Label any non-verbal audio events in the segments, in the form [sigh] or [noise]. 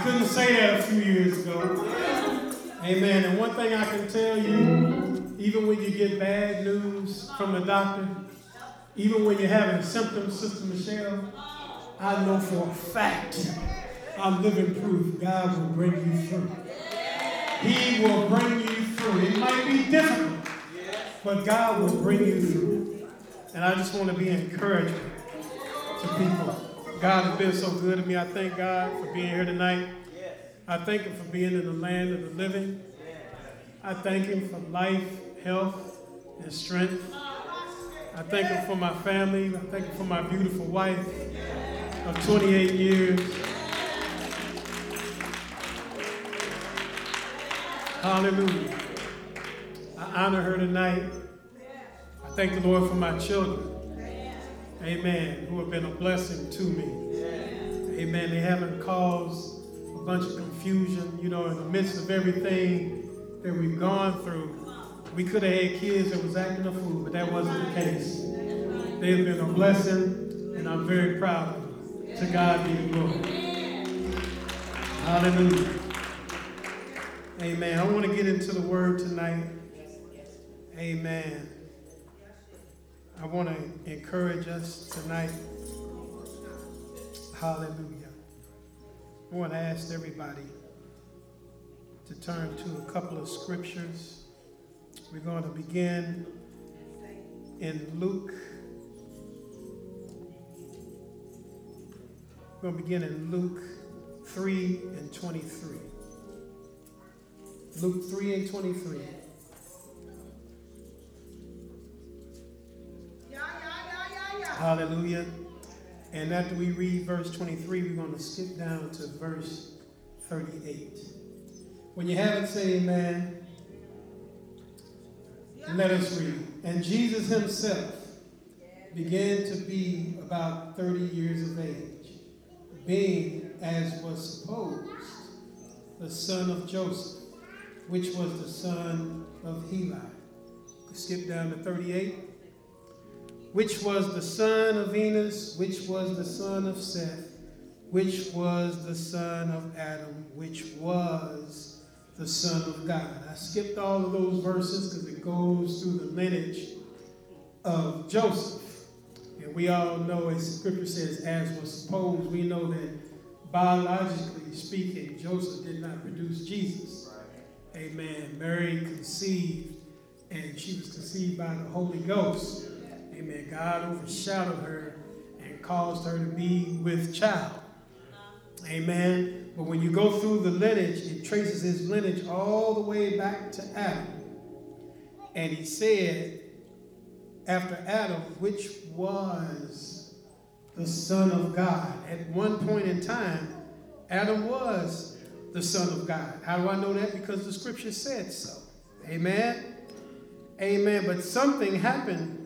I couldn't say that a few years ago. Amen. And one thing I can tell you, even when you get bad news from the doctor, even when you're having symptoms, Sister Michelle, I know for a fact I'm living proof God will bring you through. He will bring you through. It might be difficult, but God will bring you through. And I just want to be encouraging to people. God has been so good to me. I thank God for being here tonight. I thank Him for being in the land of the living. I thank Him for life, health, and strength. I thank Him for my family. I thank Him for my beautiful wife of 28 years. Hallelujah. I honor her tonight. I thank the Lord for my children. Amen. Who have been a blessing to me. Amen. They haven't caused a bunch of confusion, you know, in the midst of everything that we've gone through. We could have had kids that was acting a fool, but that wasn't the case. They have been a blessing, and I'm very proud of them. To God be the glory. Hallelujah. Amen. I want to get into the word tonight. Amen. I want to encourage us tonight. Hallelujah. I want to ask everybody to turn to a couple of scriptures. We're going to begin in Luke. We're going to begin in Luke 3 and 23. Luke 3 and 23. Hallelujah. And after we read verse 23, we're going to skip down to verse 38. When you have it, say amen. Let us read. And Jesus himself began to be about 30 years of age, being, as was supposed, the son of Joseph, which was the son of Heli. Skip down to 38 which was the son of Enos, which was the son of Seth, which was the son of Adam, which was the son of God. I skipped all of those verses because it goes through the lineage of Joseph. And we all know, as scripture says, as was supposed, we know that biologically speaking, Joseph did not produce Jesus. Amen. Mary conceived, and she was conceived by the Holy Ghost. Amen. God overshadowed her and caused her to be with child. Amen. But when you go through the lineage, it traces his lineage all the way back to Adam. And he said, after Adam, which was the Son of God. At one point in time, Adam was the Son of God. How do I know that? Because the scripture said so. Amen. Amen. But something happened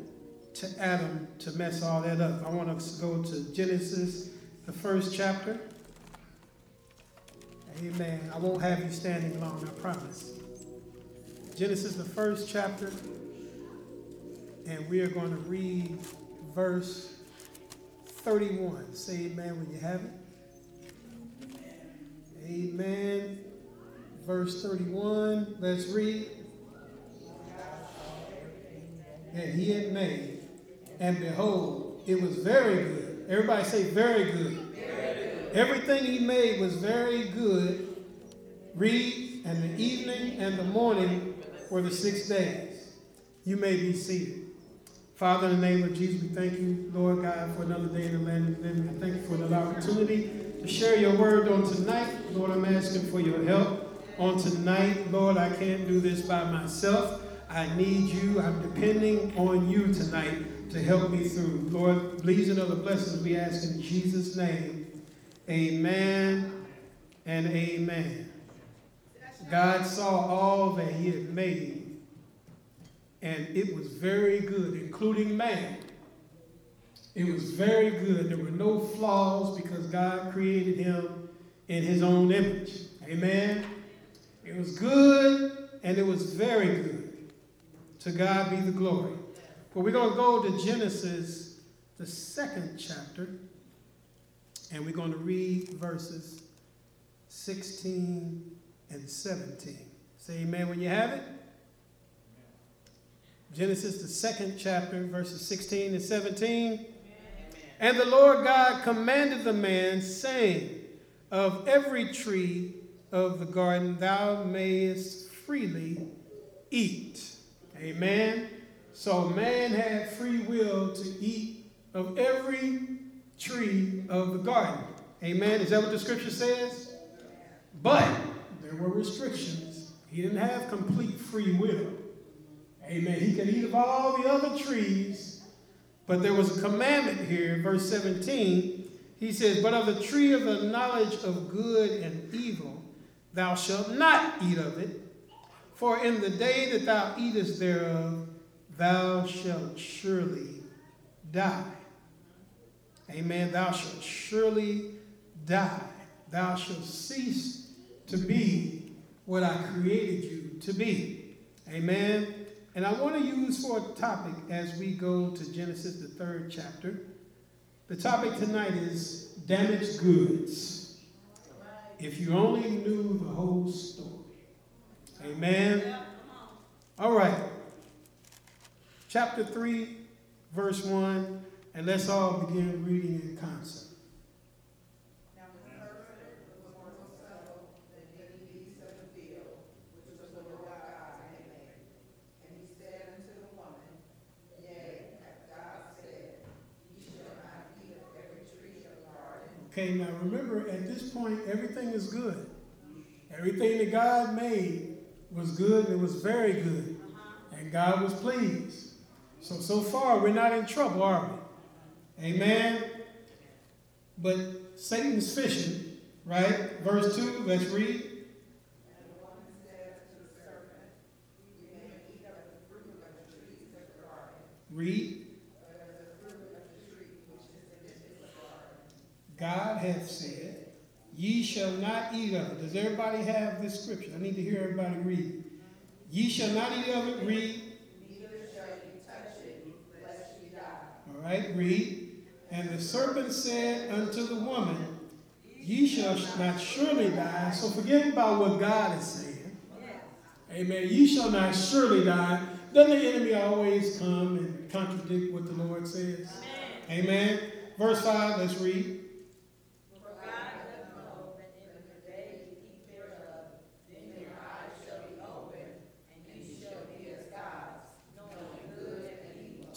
to Adam to mess all that up. I want us to go to Genesis, the first chapter. Amen. I won't have you standing long, I promise. Genesis, the first chapter, and we are going to read verse 31. Say amen when you have it. Amen. Verse 31. Let's read. And he had made and behold, it was very good. Everybody say, very good. Very good. Everything he made was very good. Read, and the evening and the morning were the six days. You may be seated. Father, in the name of Jesus, we thank you, Lord God, for another day in the land of the living. I thank you for another opportunity to share your word on tonight. Lord, I'm asking for your help on tonight. Lord, I can't do this by myself. I need you. I'm depending on you tonight to help me through. Lord, these and other blessings we ask in Jesus' name. Amen and amen. God saw all that he had made, and it was very good, including man. It was very good. There were no flaws because God created him in his own image. Amen. It was good and it was very good. To God be the glory. But we're going to go to Genesis, the second chapter, and we're going to read verses 16, and 17. Say amen when you have it. Genesis, the second chapter, verses 16 and 17. Amen. And the Lord God commanded the man, saying, Of every tree of the garden thou mayest freely eat. Amen. So man had free will to eat of every tree of the garden. Amen. Is that what the scripture says? But there were restrictions. He didn't have complete free will. Amen. He could eat of all the other trees, but there was a commandment here, verse 17. He says, But of the tree of the knowledge of good and evil, thou shalt not eat of it, for in the day that thou eatest thereof, thou shalt surely die. Amen. Thou shalt surely die. Thou shalt cease to be what I created you to be. Amen. And I want to use for a topic as we go to Genesis, the third chapter. The topic tonight is damaged goods. If you only knew the whole story. Amen. All right. Chapter 3, verse 1, and let's all begin reading in concert. Okay, now remember, at this point, everything is good. Everything that God made was good, it was very good. And God was pleased. So, so far, we're not in trouble, are we? Amen. But Satan's fishing, right? Verse 2, let's read. Read. God hath said, Ye shall not eat of it. Does everybody have this scripture? I need to hear everybody read. Ye shall not eat of it. Read. Neither shall you touch it, lest ye Read. And the serpent said unto the woman, Ye shall not surely die. So forget about what God is saying. Amen. Ye shall not surely die. Doesn't the enemy always come and contradict what the Lord says? Amen. Amen. Verse 5, let's read.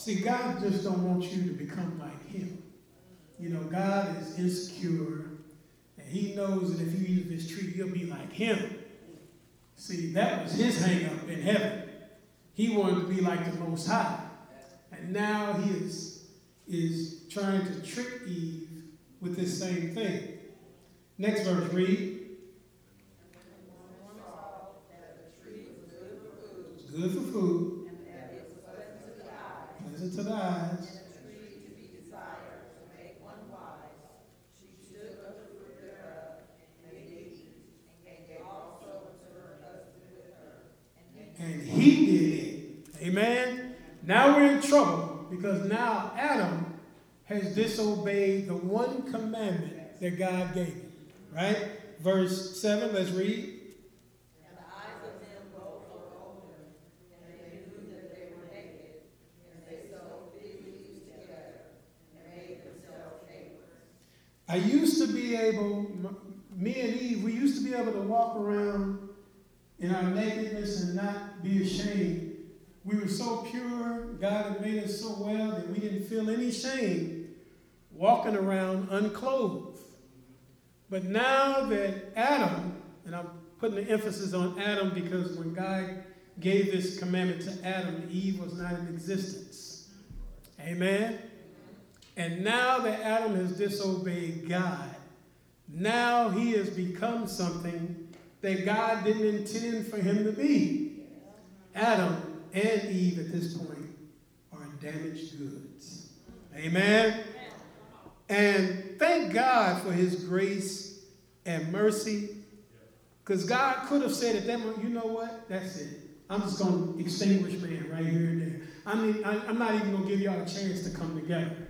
See, God just don't want you to become like him. You know, God is insecure, and he knows that if you eat this tree, you'll be like him. See, that was his hang up in heaven. He wanted to be like the Most High. And now he is, is trying to trick Eve with this same thing. Next verse, read. Good for food pleasant to the eyes. And he did it. Amen. Now we're in trouble because now Adam has disobeyed the one commandment that God gave him. Right? Verse 7, let's read. I used to be able, me and Eve, we used to be able to walk around in our nakedness and not be ashamed. We were so pure, God had made us so well that we didn't feel any shame walking around unclothed. But now that Adam, and I'm putting the emphasis on Adam because when God gave this commandment to Adam, Eve was not in existence. Amen? And now that Adam has disobeyed God, now he has become something that God didn't intend for him to be. Adam and Eve at this point are damaged goods. Amen. And thank God for his grace and mercy. Because God could have said at that moment, you know what? That's it. I'm just going to extinguish man right here and there. I mean, I'm not even going to give y'all a chance to come together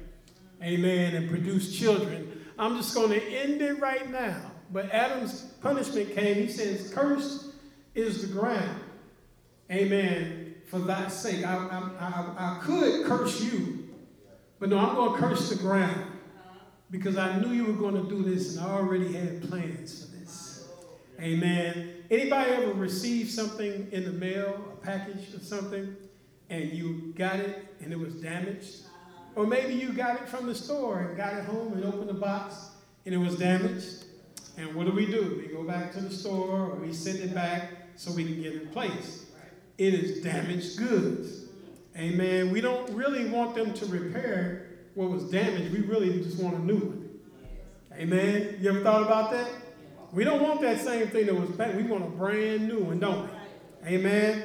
amen, and produce children. I'm just going to end it right now. But Adam's punishment came. He says, Cursed is the ground. Amen. For thy sake. I, I, I, I could curse you, but no, I'm going to curse the ground because I knew you were going to do this and I already had plans for this. Amen. Anybody ever received something in the mail, a package or something, and you got it and it was damaged? Or maybe you got it from the store and got it home and opened the box and it was damaged. And what do we do? We go back to the store or we send it back so we can get it replaced. It is damaged goods. Amen. We don't really want them to repair what was damaged. We really just want a new one. Amen. You ever thought about that? We don't want that same thing that was bad. We want a brand new one, don't we? Amen.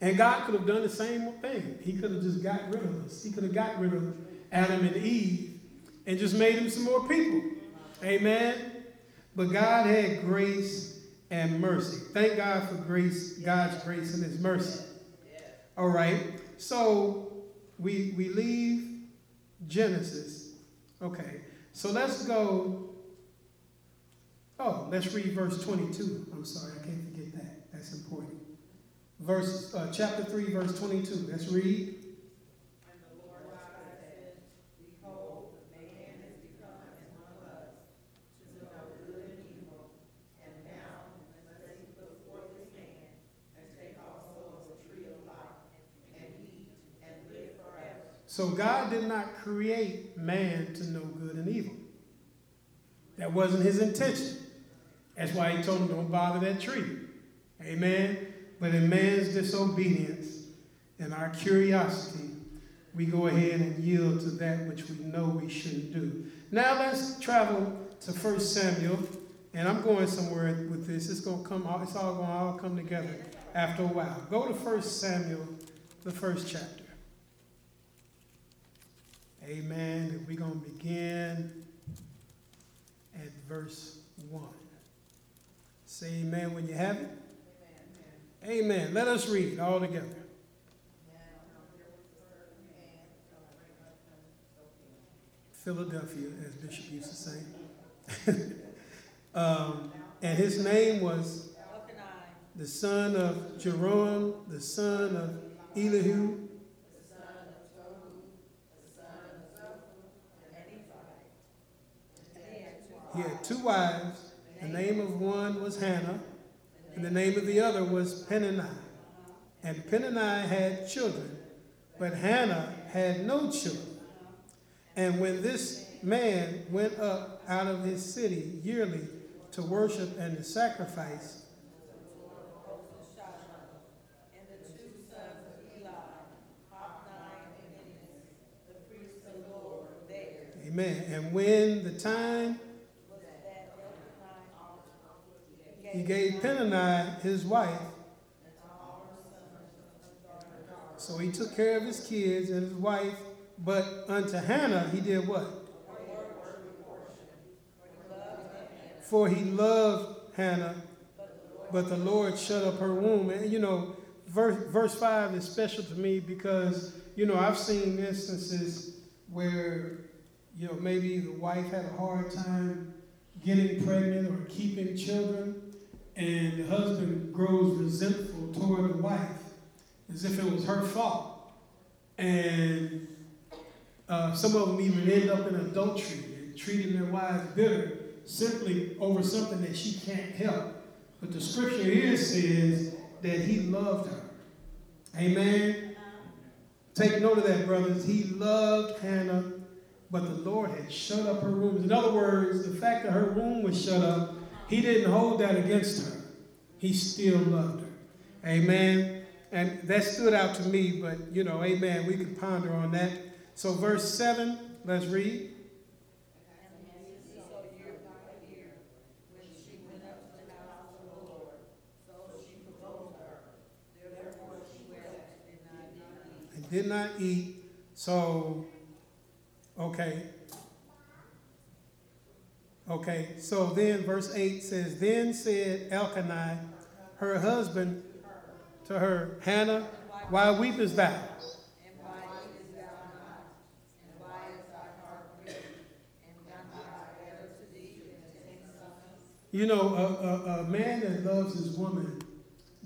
And God could have done the same thing. He could have just got rid of us. He could have got rid of Adam and Eve and just made them some more people. Amen. But God had grace and mercy. Thank God for grace, God's grace and his mercy. All right. So we we leave Genesis. Okay. So let's go. Oh, let's read verse 22. I'm sorry, I can't forget that. That's important. Verse uh, chapter 3, verse 22. Let's read. So God did not create man to know good and evil. That wasn't his intention. That's why he told him, don't bother that tree. Amen. But in man's disobedience and our curiosity, we go ahead and yield to that which we know we shouldn't do. Now let's travel to 1 Samuel. And I'm going somewhere with this. It's going to come, it's all going to all come together after a while. Go to 1 Samuel, the first chapter. Amen. we're going to begin at verse 1. Say amen when you have it. Amen. Let us read all together. Philadelphia, as Bishop used to say. [laughs] um, and his name was the son of Jeroham, the son of Elihu, He had two wives. The name of one was Hannah, and the name of the other was Peninnah. And Peninnah had children, but Hannah had no children. And when this man went up out of his city yearly to worship and to sacrifice, Amen. And when the time he gave Peninnah his wife. So he took care of his kids and his wife, but unto Hannah he did what? For he loved Hannah, but the Lord shut up her womb. And you know, verse, verse 5 is special to me because, you know, I've seen instances where, you know, maybe the wife had a hard time getting pregnant or keeping children and the husband grows resentful toward the wife as if it was her fault. And uh, some of them even end up in adultery and treating their wives bitter simply over something that she can't help. But the scripture here says that he loved her. Amen. Take note of that, brothers. He loved Hannah, but the Lord had shut up her womb. In other words, the fact that her womb was shut up he didn't hold that against her. He still loved her. Amen. And that stood out to me, but you know, amen. We can ponder on that. So, verse 7, let's read. And did not eat. So, okay, Okay, so then verse 8 says, Then said Elkanah, her husband, to her, Hannah, why weepest thou? You know, a, a, a man that loves his woman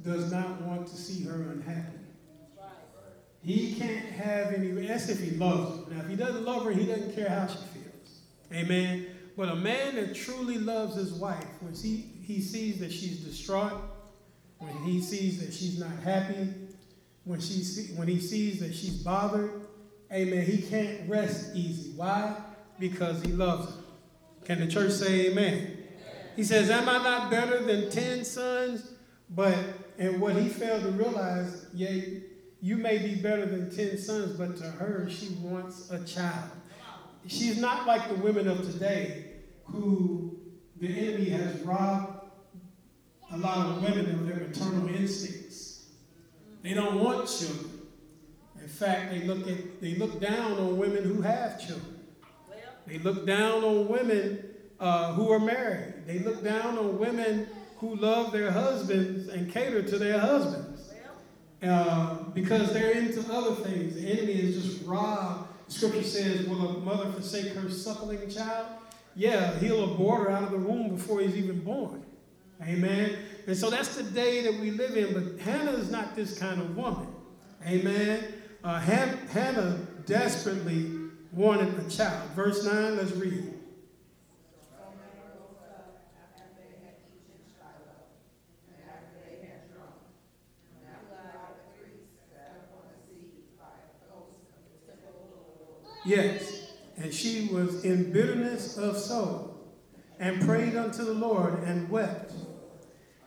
does not want to see her unhappy. He can't have any, that's if he loves her. Now, if he doesn't love her, he doesn't care how she feels. Amen. But a man that truly loves his wife, when he, he sees that she's distraught, when he sees that she's not happy, when, she see, when he sees that she's bothered, amen, he can't rest easy. Why? Because he loves her. Can the church say amen? He says, Am I not better than 10 sons? But, and what he failed to realize, yeah, you may be better than 10 sons, but to her, she wants a child. She's not like the women of today who the enemy has robbed a lot of women of their maternal instincts. They don't want children. In fact, they look at they look down on women who have children. They look down on women uh, who are married. They look down on women who love their husbands and cater to their husbands uh, because they're into other things. The enemy is just robbed. Scripture says, Will a mother forsake her suckling child? Yeah, he'll abort her out of the womb before he's even born. Amen. And so that's the day that we live in. But Hannah is not this kind of woman. Amen. Uh, Hannah desperately wanted a child. Verse 9, let's read. Yes. And she was in bitterness of soul and prayed unto the Lord and wept.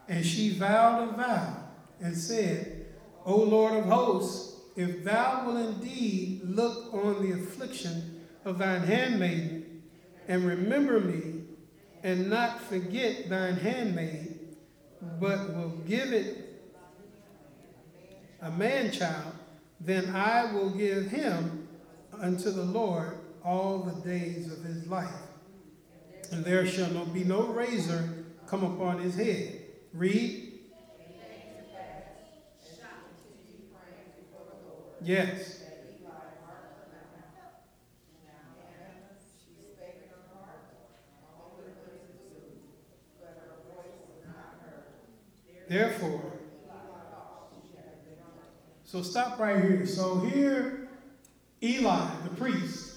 And she vowed a vow and said, O Lord of hosts, if thou will indeed look on the affliction of thine handmaiden and remember me and not forget thine handmaid, but will give it a man child, then I will give him unto the Lord all the days of his life. And there shall be no razor come upon his head. Read. Yes. Therefore, so stop right here. So here Eli, the priest,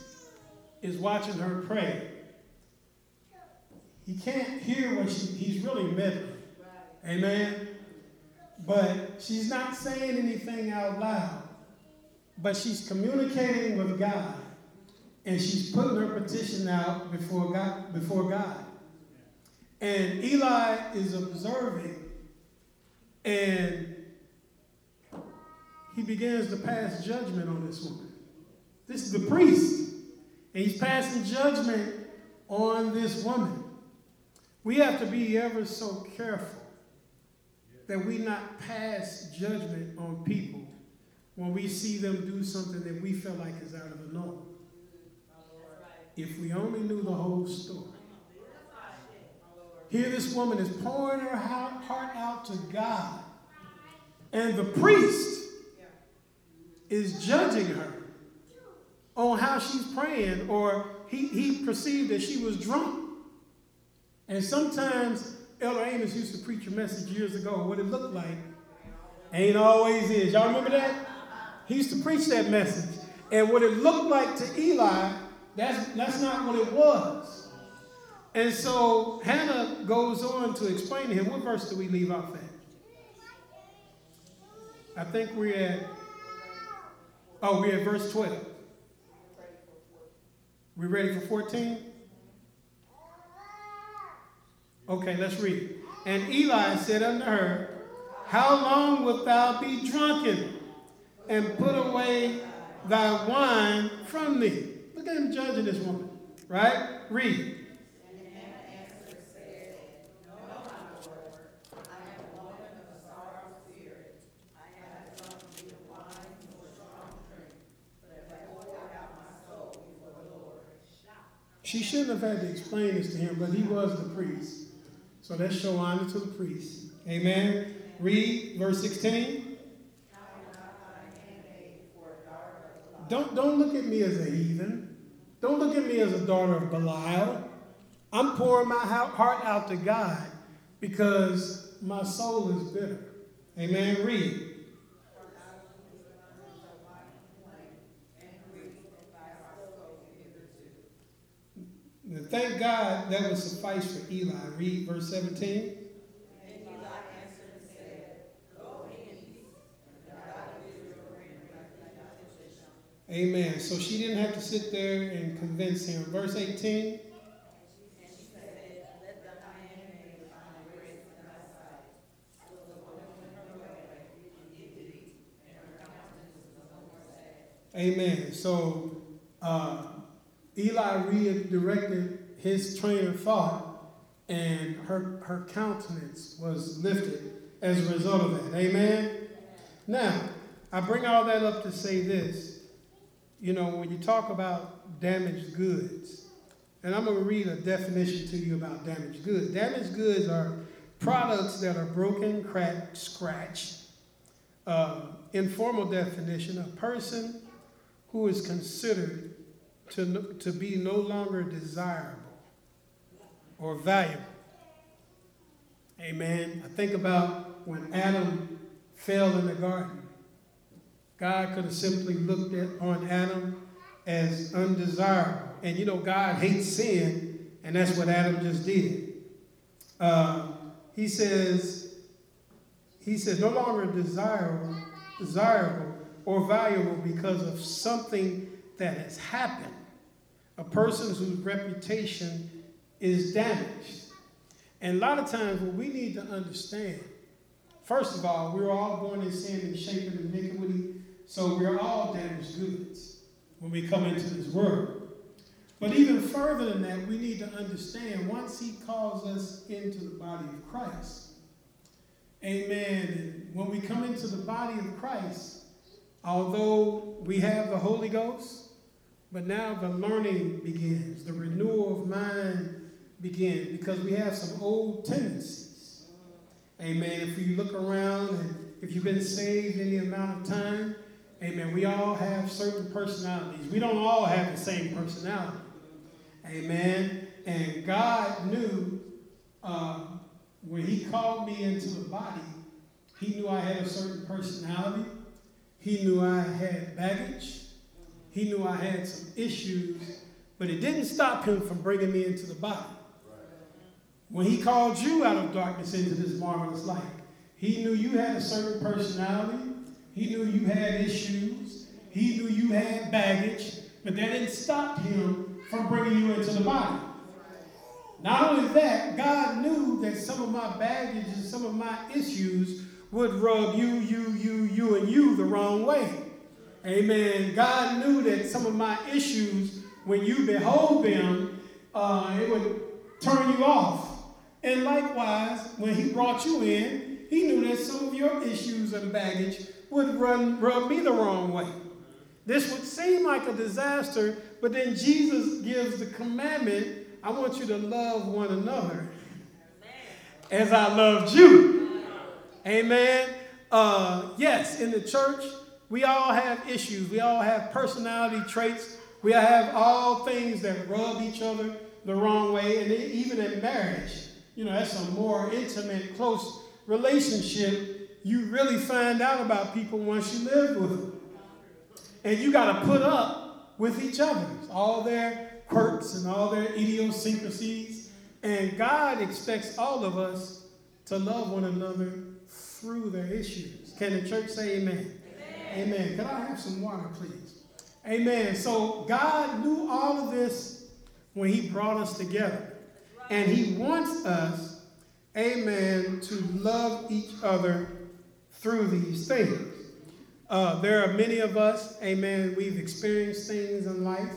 is watching her pray. He can't hear what she, he's really meddling. Amen. But she's not saying anything out loud. But she's communicating with God. And she's putting her petition out before God, before God. And Eli is observing. And he begins to pass judgment on this woman. This is the priest. And he's passing judgment on this woman. We have to be ever so careful that we not pass judgment on people when we see them do something that we feel like is out of the norm. If we only knew the whole story. Here, this woman is pouring her heart out to God, and the priest is judging her on how she's praying, or he, he perceived that she was drunk. And sometimes Elder Amos used to preach a message years ago, what it looked like ain't always is. Y'all remember that? He used to preach that message. And what it looked like to Eli, that's, that's not what it was. And so Hannah goes on to explain to him. What verse do we leave off at? I think we're at, oh, we're at verse 12. We ready for 14? Okay, let's read. And Eli said unto her, How long wilt thou be drunken, and put away thy wine from thee? Look at him judging this woman, right? Read. She shouldn't have had to explain this to him, but he was the priest. So let's show honor to the priest. Amen. Read verse 16. Don't, don't look at me as a heathen. Don't look at me as a daughter of Belial. I'm pouring my heart out to God. because my soul is bitter. Amen. Read. Thank God that would suffice for Eli. Read verse 17. Amen. So she didn't have to sit there and convince him. Verse 18. Amen. So uh, Eli redirected his train of thought, and her, her countenance was lifted as a result of that. Amen. Now, I bring all that up to say this. You know, when you talk about damaged goods, and I'm going to read a definition to you about damaged goods. Damaged goods are products that are broken, cracked, scratched. Uh, informal definition a person who is considered to, to be no longer desirable or valuable. Amen. I think about when Adam fell in the garden. God could have simply looked at on Adam as undesirable. And you know, God hates sin, and that's what Adam just did. Uh, he says, he says, no longer desirable, desirable, or valuable because of something that has happened. A person whose reputation is damaged. And a lot of times, what we need to understand, first of all, we're all born in sin and shaped in iniquity, so we're all damaged goods when we come into this world. But even further than that, we need to understand once He calls us into the body of Christ, amen. When we come into the body of Christ, Although we have the Holy Ghost, but now the learning begins, the renewal of mind begins because we have some old tendencies. Amen. If you look around and if you've been saved any amount of time, amen, we all have certain personalities. We don't all have the same personality. Amen. And God knew uh, when He called me into the body, He knew I had a certain personality. He knew I had baggage. He knew I had some issues, but it didn't stop him from bringing me into the body. When he called you out of darkness into this marvelous light, he knew you had a certain personality. He knew you had issues. He knew you had baggage, but that didn't stop him from bringing you into the body. Not only that, God knew that some of my baggage and some of my issues would rub you, you, you, you, and you the wrong way. Amen. God knew that some of my issues, when you behold them, uh, it would turn you off. And likewise, when He brought you in, He knew that some of your issues and baggage would run, rub me the wrong way. This would seem like a disaster, but then Jesus gives the commandment I want you to love one another as I loved you. Amen. Uh, yes, in the church, we all have issues. We all have personality traits. We have all things that rub each other the wrong way. And even in marriage, you know, that's a more intimate, close relationship. You really find out about people once you live with them. And you got to put up with each other, all their quirks and all their idiosyncrasies. And God expects all of us to love one another through their issues. Can the church say amen? Amen. Can I have some water, please? Amen. So God knew all of this when He brought us together. And He wants us, amen, to love each other through these things. Uh, there are many of us, amen, we've experienced things in life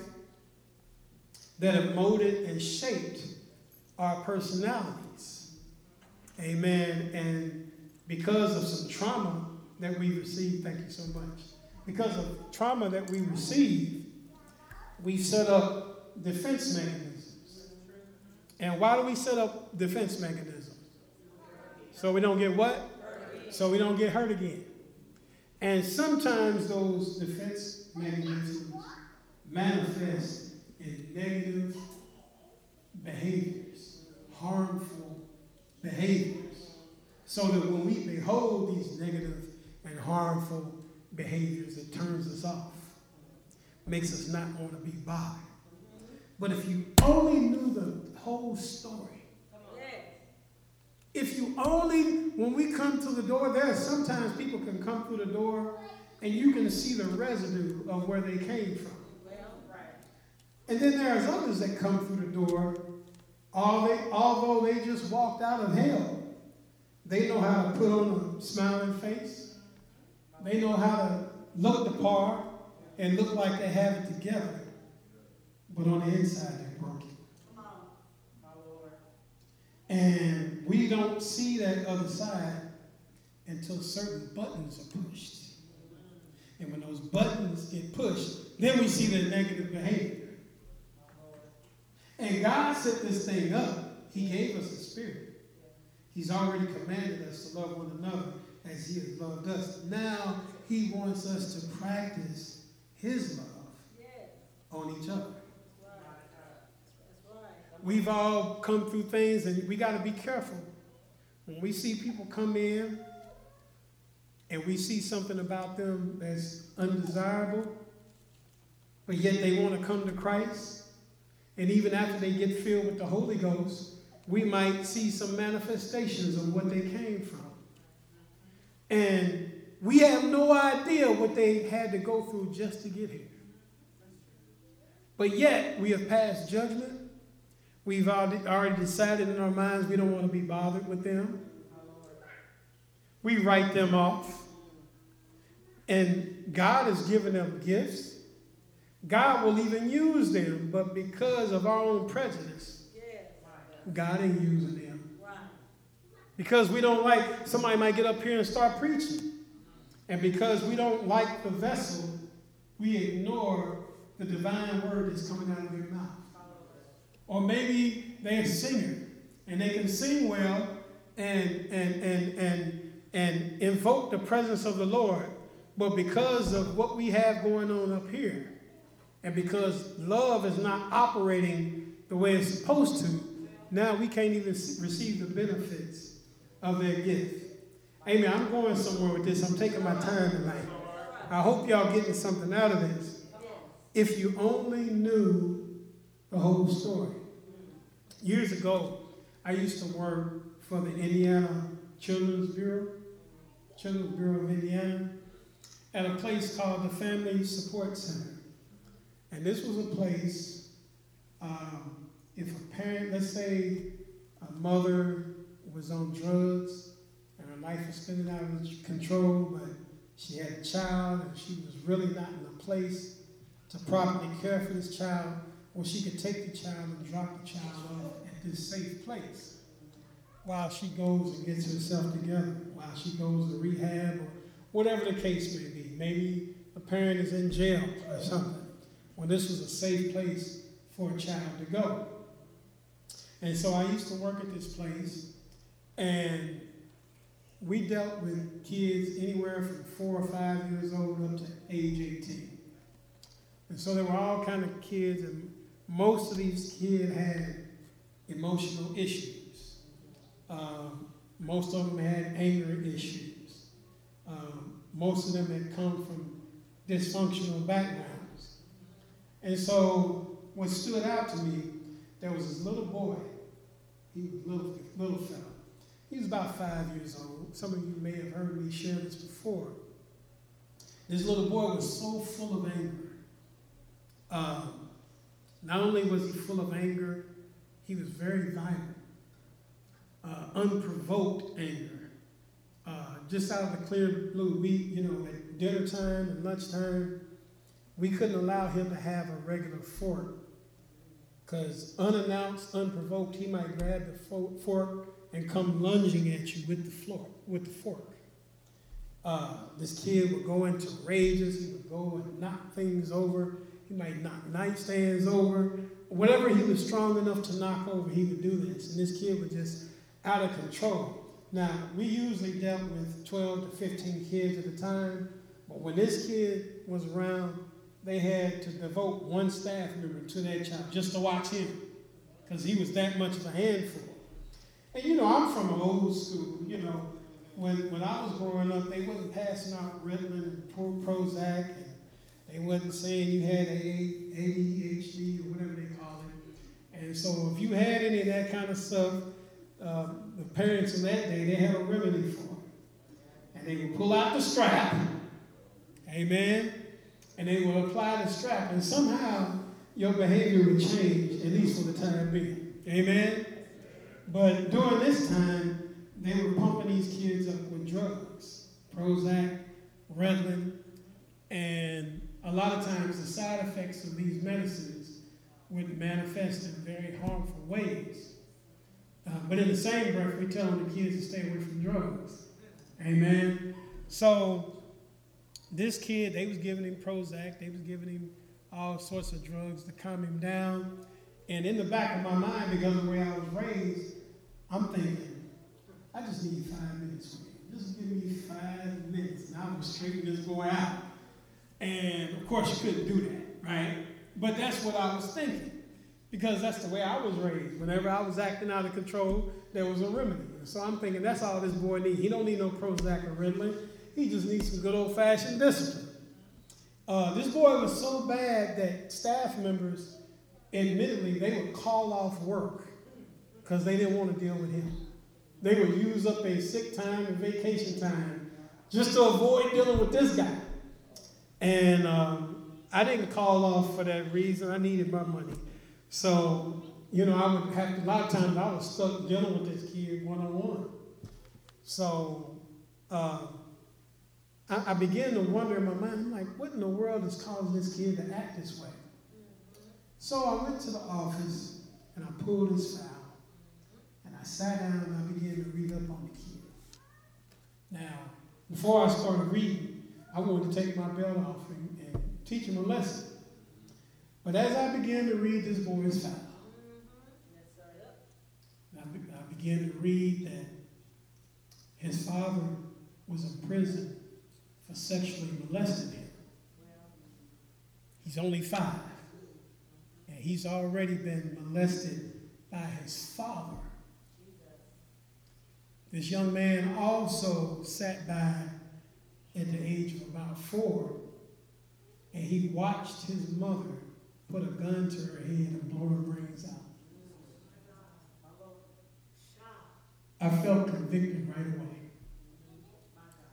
that have molded and shaped our personalities. Amen. And because of some trauma that we receive, thank you so much. Because of trauma that we receive, we set up defense mechanisms. And why do we set up defense mechanisms? So we don't get what? So we don't get hurt again. And sometimes those defense mechanisms manifest in negative behaviors, harmful behaviors. So that when we behold these negative harmful behaviors, it turns us off, makes us not want to be bothered. But if you only knew the whole story, if you only, when we come to the door, there sometimes people can come through the door and you can see the residue of where they came from. And then there's others that come through the door, they, although they just walked out of hell, they know how to put on a smiling face. They know how to look the part and look like they have it together. But on the inside, they're broken. And we don't see that other side until certain buttons are pushed. And when those buttons get pushed, then we see the negative behavior. And God set this thing up. He gave us a spirit. He's already commanded us to love one another as He has loved us. Now He wants us to practice His love on each other. We've all come through things, and we got to be careful. When we see people come in and we see something about them that's undesirable, but yet they want to come to Christ, and even after they get filled with the Holy Ghost, we might see some manifestations of what they came from. And we have no idea what they had to go through just to get here. But yet, we have passed judgment. We've already decided in our minds we don't want to be bothered with them. We write them off. And God has given them gifts. God will even use them, but because of our own prejudice, God ain't using them. Because we don't like, somebody might get up here and start preaching. And because we don't like the vessel, we ignore the divine word that's coming out of their mouth. Or maybe they're a singer and they can sing well and, and, and, and, and invoke the presence of the Lord, but because of what we have going on up here, and because love is not operating the way it's supposed to, now we can't even receive the benefits of their gift. Amen. I'm going somewhere with this. I'm taking my time tonight. I hope y'all getting something out of this. If you only knew the whole story. Years ago, I used to work for the Indiana Children's Bureau, Children's Bureau of Indiana at a place called the Family Support Center. And this was a place, um, if a parent, let's say a mother was on drugs and her life was spinning out of control, but she had a child and she was really not in a place to properly care for this child, or she could take the child and drop the child off at this safe place while she goes and gets herself together, while she goes to rehab or whatever the case may be. Maybe a parent is in jail or something. When this was a safe place for a child to go. And so I used to work at this place, and we dealt with kids anywhere from four or five years old up to age 18. And so there were all kind of kids, and most of these kids had emotional issues. Um, most of them had anger issues. Um, most of them had come from dysfunctional backgrounds. And so what stood out to me, there was this little boy. He was little, little fellow. He was about five years old. Some of you may have heard me share this before. This little boy was so full of anger. Um, not only was he full of anger, he was very violent, uh, unprovoked anger just out of the clear blue, we, you know, at dinner time and lunchtime, we couldn't allow him to have a regular fork. Because unannounced, unprovoked, he might grab the fork and come lunging at you with the, floor, with the fork. Uh, this kid would go into rages. He would go and knock things over. He might knock nightstands over. Whatever he was strong enough to knock over, he would do this. And this kid was just out of control. Now, we usually dealt with 12 to 15 kids at a time, but when this kid was around, they had to devote one staff member to that child just to watch him because he was that much of a handful. And you know, I'm from an old school. You know, when when I was growing up, they wasn't passing out Ritalin and Pro- Prozac, and they wasn't saying you had ADHD or whatever they call it. And so, if you had any of that kind of stuff, um, the parents in that day they had a remedy for it, and they would pull out the strap. Amen. And they would apply the strap, and somehow your behavior would change, at least for the time being. Amen. But during this time, they were pumping these kids up with drugs, Prozac, Ritalin, and a lot of times the side effects of these medicines would manifest in very harmful ways. Uh, but in the same breath, we tell them the kids to stay away from drugs. Amen. So this kid, they was giving him Prozac, they was giving him all sorts of drugs to calm him down. And in the back of my mind, because of the way I was raised, I'm thinking, I just need five minutes with you. Just give me five minutes, and I will straighten this boy out. And of course, you couldn't do that, right? But that's what I was thinking, because that's the way I was raised. Whenever I was acting out of control, there was a remedy. So I'm thinking that's all this boy needs. He don't need no Prozac or Ritalin. He just needs some good old-fashioned discipline. Uh, this boy was so bad that staff members, admittedly, they would call off work because they didn't want to deal with him. They would use up their sick time and vacation time just to avoid dealing with this guy. And um, I didn't call off for that reason. I needed my money. So, you know, I would have a lot of times I was stuck dealing with this kid one on one. So, uh, I, I began to wonder in my mind, I'm like, what in the world is causing this kid to act this way? So I went to the office and I pulled his file I sat down and I began to read up on the kid. Now, before I started reading, I wanted to take my belt off and, and teach him a lesson. But as I began to read this boy's file, I, be, I began to read that his father was in prison for sexually molesting him. He's only five. And he's already been molested by his father. This young man also sat by at the age of about four, and he watched his mother put a gun to her head and blow her brains out. I felt convicted right away.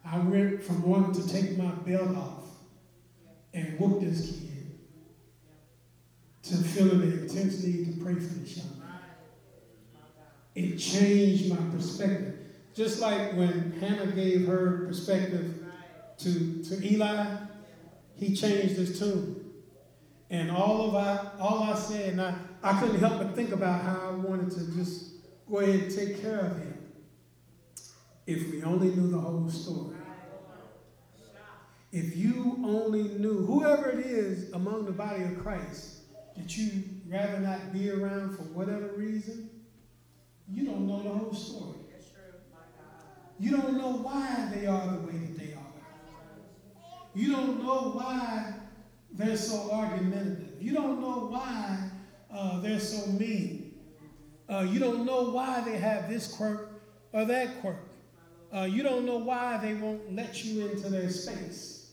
I went from wanting to take my belt off and whoop this kid to feeling the intense need to pray for this young man. It changed my perspective. Just like when Hannah gave her perspective to, to Eli, he changed his tune. And all of I, all I said, and I, I couldn't help but think about how I wanted to just go ahead and take care of him. If we only knew the whole story. If you only knew, whoever it is among the body of Christ that you rather not be around for whatever reason, you don't know the whole story. You don't know why they are the way that they are. You don't know why they're so argumentative. You don't know why uh, they're so mean. Uh, you don't know why they have this quirk or that quirk. Uh, you don't know why they won't let you into their space.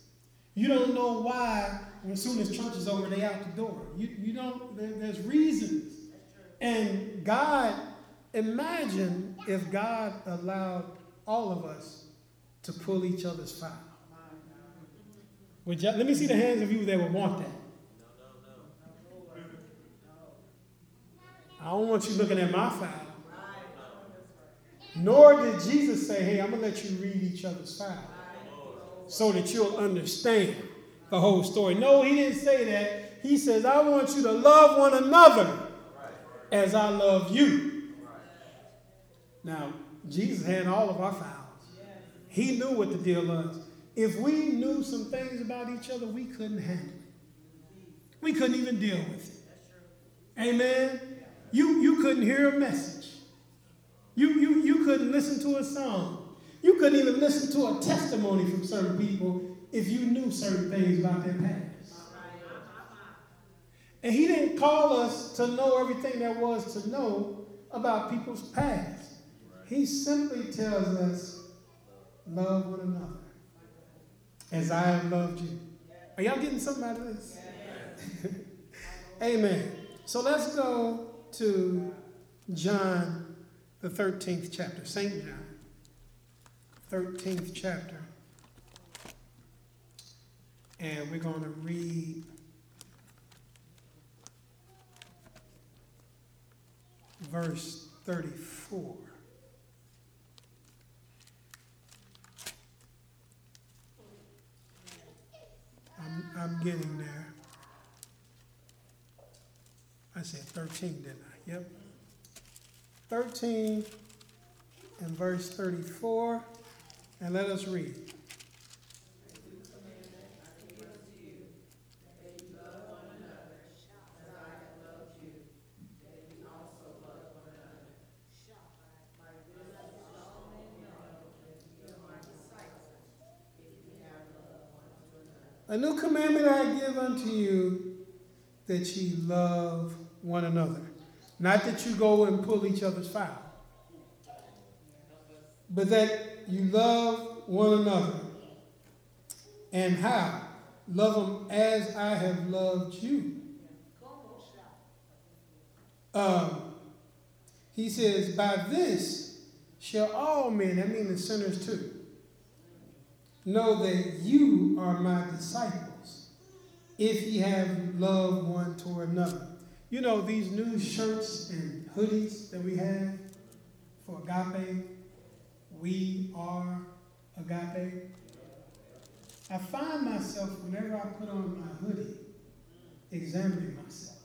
You don't know why, as soon as church is over, they out the door. You, you don't, there, there's reasons. And God, imagine if God allowed all of us to pull each other's file. Would you, let me see the hands of you that would want that. I don't want you looking at my file. Nor did Jesus say, hey, I'm going to let you read each other's file so that you'll understand the whole story. No, he didn't say that. He says, I want you to love one another as I love you. Now, Jesus had all of our files. He knew what the deal was. If we knew some things about each other, we couldn't handle it. We couldn't even deal with it. Amen. You, you couldn't hear a message. You, you, you couldn't listen to a song. You couldn't even listen to a testimony from certain people if you knew certain things about their past. And he didn't call us to know everything there was to know about people's past. He simply tells us, love one another as I have loved you. Are y'all getting something out of this? [laughs] Amen. So let's go to John, the 13th chapter, St. John, 13th chapter. And we're going to read verse 34. I'm, I'm getting there. I said 13, didn't I? Yep. 13 and verse 34. And let us read. A new commandment I give unto you that ye love one another. Not that you go and pull each other's foul, but that you love one another. And how? Love them as I have loved you. Um, he says, By this shall all men, that means the sinners too, know that you are my disciples if ye have love one toward another. You know, these new shirts and hoodies that we have for agape, we are agape. I find myself, whenever I put on my hoodie, examining myself.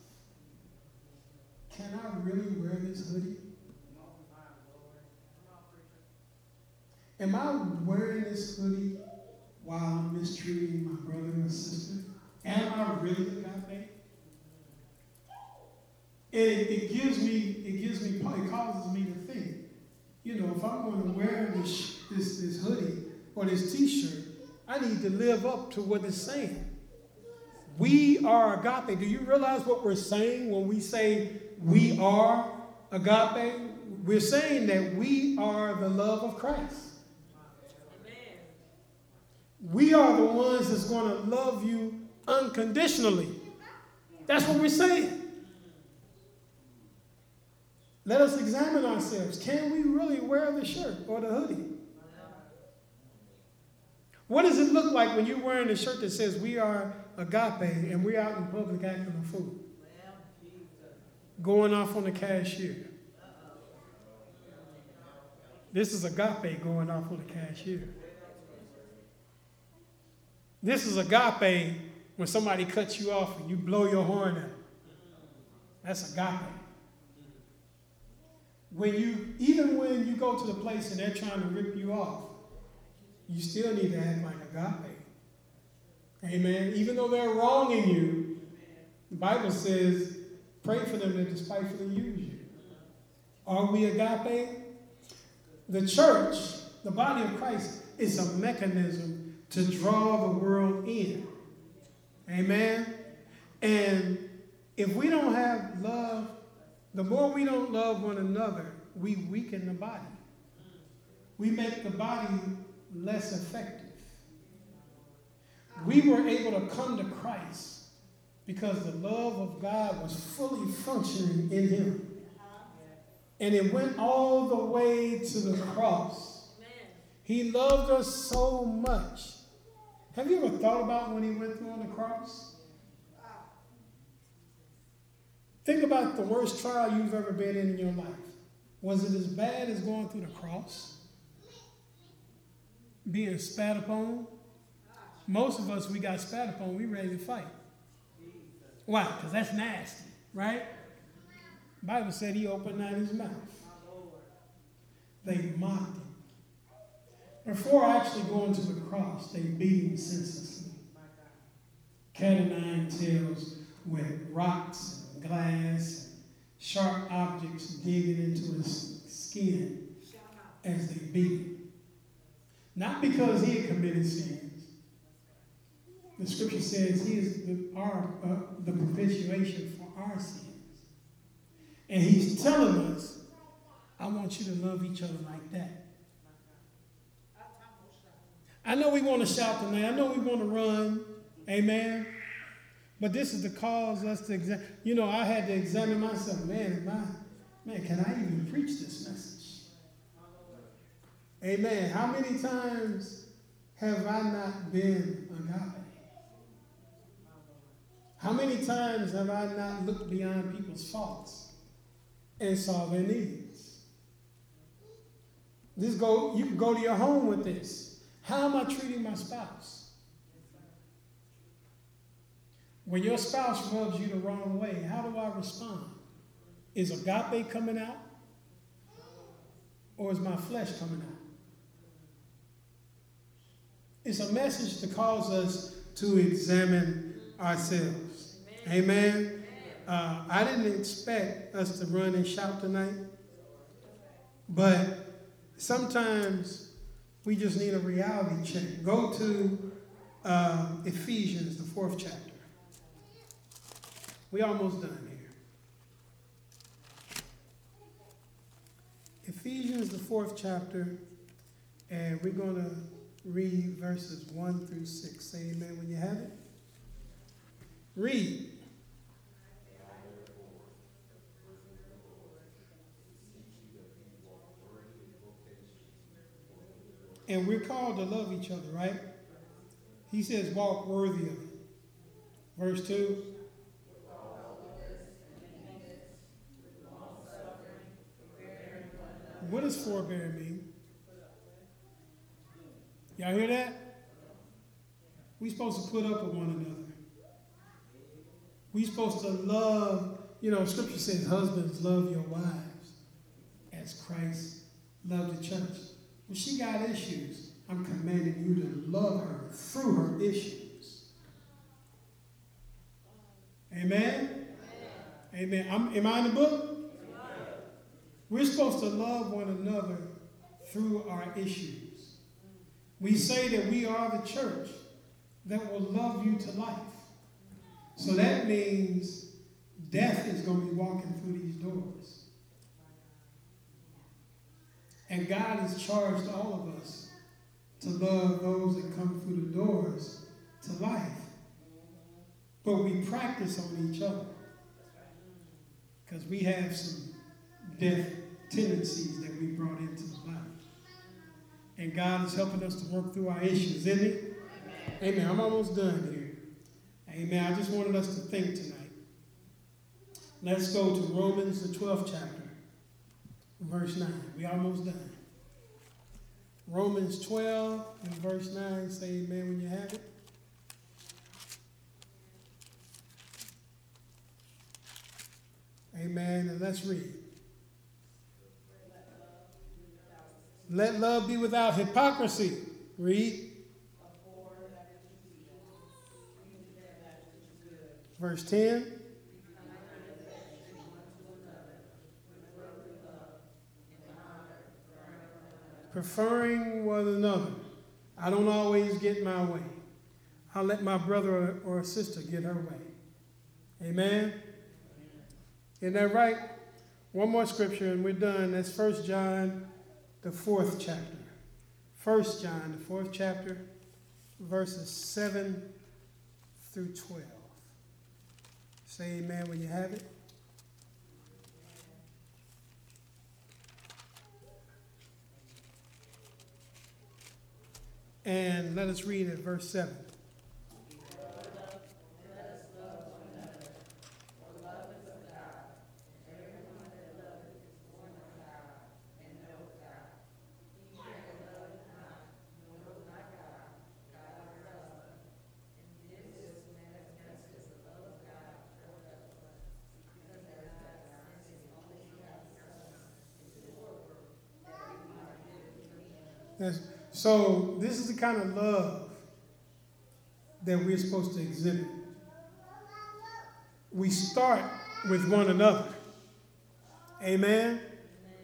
Can I really wear this hoodie? Am I wearing this hoodie while I'm mistreating my brother and sister? Am I really agape? It, it gives me, it gives me, it causes me to think. You know, if I'm going to wear this, this, this hoodie or this T-shirt, I need to live up to what it's saying. We are agape. Do you realize what we're saying when we say we are agape? We're saying that we are the love of Christ. We are the ones that's going to love you unconditionally. That's what we're saying. Let us examine ourselves. Can we really wear the shirt or the hoodie? What does it look like when you're wearing a shirt that says we are agape and we're out in public acting a fool? Going off on the cashier. This is agape going off on the cashier. This is agape when somebody cuts you off and you blow your horn at them. That's agape. When you, even when you go to the place and they're trying to rip you off, you still need to act like agape. Amen. Even though they're wronging you, the Bible says, pray for them that despitefully use you. Are we agape? The church, the body of Christ, is a mechanism to draw the world in. Amen. And if we don't have love, the more we don't love one another, we weaken the body. We make the body less effective. We were able to come to Christ because the love of God was fully functioning in him. And it went all the way to the cross. He loved us so much. Have you ever thought about when he went through on the cross? Think about the worst trial you've ever been in in your life. Was it as bad as going through the cross? being spat upon. Most of us, we got spat upon, we ready to fight. Why? Because that's nasty, right? The Bible said he opened not his mouth. They mocked him. Before actually going to the cross, they beat him senselessly. Cat of nine tails with rocks and glass, and sharp objects digging into his skin as they beat him. Not because he had committed sins. The scripture says he is the, our, uh, the propitiation for our sins. And he's telling us I want you to love each other like that. I know we want to shout tonight. I know we want to run. Amen. But this is the cause us to examine. You know, I had to examine myself. Man, I, man, can I even preach this message? Amen. How many times have I not been agape? How many times have I not looked beyond people's faults and saw their needs? This go, you can go to your home with this. How am I treating my spouse? When your spouse rubs you the wrong way, how do I respond? Is agape coming out? Or is my flesh coming out? It's a message to cause us to examine ourselves. Amen. Amen. Uh, I didn't expect us to run and shout tonight, but sometimes we just need a reality check. Go to uh, Ephesians, the fourth chapter. We almost done here. Ephesians, the fourth chapter, and we're going to read verses 1 through 6. Say amen when you have it. Read. And we're called to love each other, right? He says, walk worthy of it. Verse 2. What does forbear mean? Y'all hear that? We're supposed to put up with one another. We're supposed to love, you know, scripture says, husbands, love your wives as Christ loved the church. When she got issues, I'm commanding you to love her through her issues. Amen? Amen. I'm, am I in the book? We're supposed to love one another through our issues. We say that we are the church that will love you to life. So that means death is going to be walking through these doors. And God has charged all of us to love those that come through the doors to life. But we practice on each other. Because we have some death tendencies that we brought into the life. And God is helping us to work through our issues, isn't He? Amen. Amen. I'm almost done here. Amen. I just wanted us to think tonight. Let's go to Romans, the 12th chapter, verse 9. We almost done. Romans 12 and verse 9. Say amen when you have it. Amen. And let's read. Let love be without hypocrisy. Read. Verse 10. Preferring one another. I don't always get my way. I'll let my brother or sister get her way. Amen? Isn't that right? One more scripture and we're done. That's 1 John the fourth chapter. First John, the fourth chapter, verses 7 through 12. Say amen when you have it. And let us read at verse 7. So, this is the kind of love that we're supposed to exhibit. We start with one another. Amen?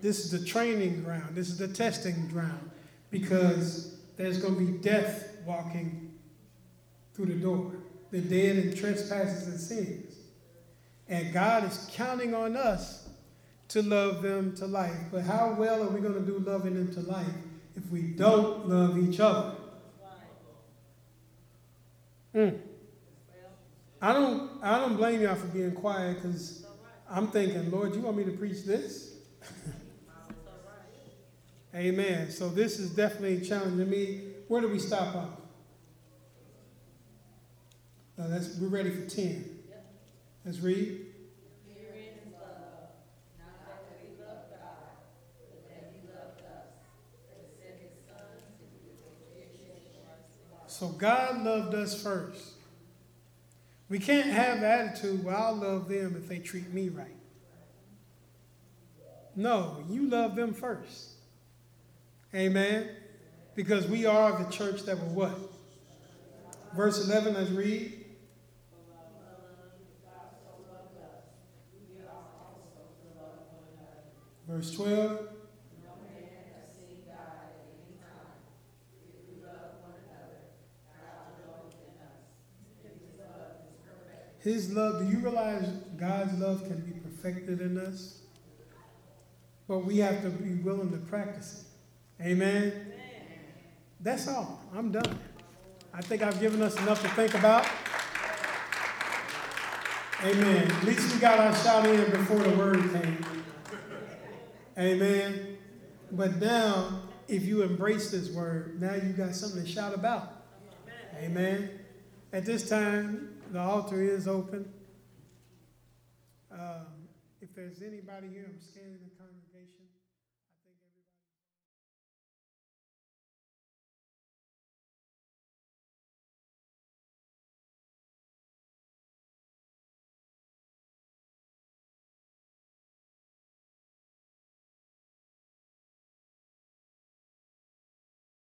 This is the training ground, this is the testing ground, because there's going to be death walking through the door. The dead in trespasses and sins. And God is counting on us to love them to life. But how well are we going to do loving them to life if we don't love each other? Mm. I don't I don't blame y'all for being quiet because I'm thinking, Lord, you want me to preach this? [laughs] Amen. So this is definitely challenging me. Where do we stop off? Uh, that's, we're ready for 10. Let's read. So God loved us first. We can't have attitude, well, I'll love them if they treat me right. No, you love them first. Amen. Because we are the church that will what? Verse 11, let's read. Verse 12. His love, do you realize God's love can be perfected in us? But we have to be willing to practice it. Amen? Amen. That's all. I'm done. I think I've given us enough to think about. Amen. At least we got our shout in before the word came. Amen. But now, if you embrace this word, now you got something to shout about. Amen. At this time, the altar is open. Um, if there's anybody here, I'm congregation.